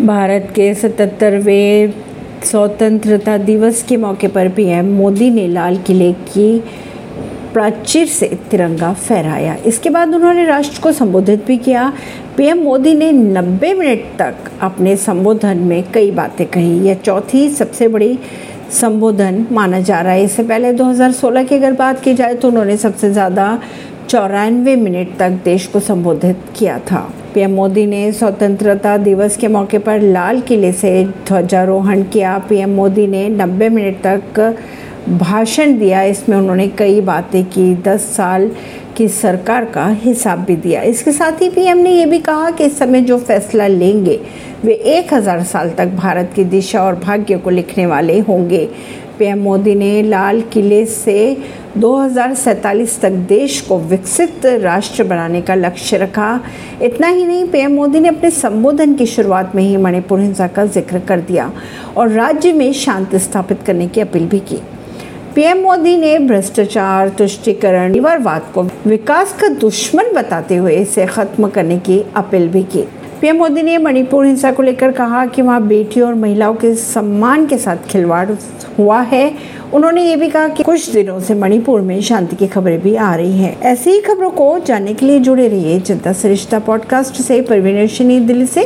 भारत के सतहत्तरवें स्वतंत्रता दिवस के मौके पर पीएम मोदी ने लाल किले की प्राचीर से तिरंगा फहराया। इसके बाद उन्होंने राष्ट्र को संबोधित भी किया। पीएम मोदी ने 90 मिनट तक अपने संबोधन में कई बातें कही। यह चौथी सबसे बड़ी संबोधन माना जा रहा है। इससे पहले 2016 की अगर बात की जाए तो उन्होंने सबसे ज़्यादा चौरानवे मिनट तक देश को संबोधित किया था। पीएम मोदी ने स्वतंत्रता दिवस के मौके पर लाल किले से ध्वजारोहण किया। पीएम मोदी ने 90 मिनट तक भाषण दिया। इसमें उन्होंने कई बातें की। 10 साल की सरकार का हिसाब भी दिया। इसके साथ ही पीएम ने यह भी कहा कि इस समय जो फैसला लेंगे, वे 1000 साल तक भारत की दिशा और भाग्य को लिखने वाले होंगे। पीएम मोदी ने लाल किले से दो हज़ार सैंतालीस तक देश को विकसित राष्ट्र बनाने का लक्ष्य रखा। इतना ही नहीं, पीएम मोदी ने अपने संबोधन की शुरुआत में ही मणिपुर हिंसा का ज़िक्र कर दिया और राज्य में शांति स्थापित करने की अपील भी की। पीएम मोदी ने भ्रष्टाचार, तुष्टिकरण निवारवाद को विकास का दुश्मन बताते हुए इसे खत्म करने की अपील भी की। पीएम मोदी ने मणिपुर हिंसा को लेकर कहा कि वहाँ बेटियों और महिलाओं के सम्मान के साथ खिलवाड़ हुआ है। उन्होंने ये भी कहा कि कुछ दिनों से मणिपुर में शांति की खबरें भी आ रही हैं। ऐसी ही खबरों को जानने के लिए जुड़े रहिए जनता सरिश्ता पॉडकास्ट से। परवीन दिल्ली से।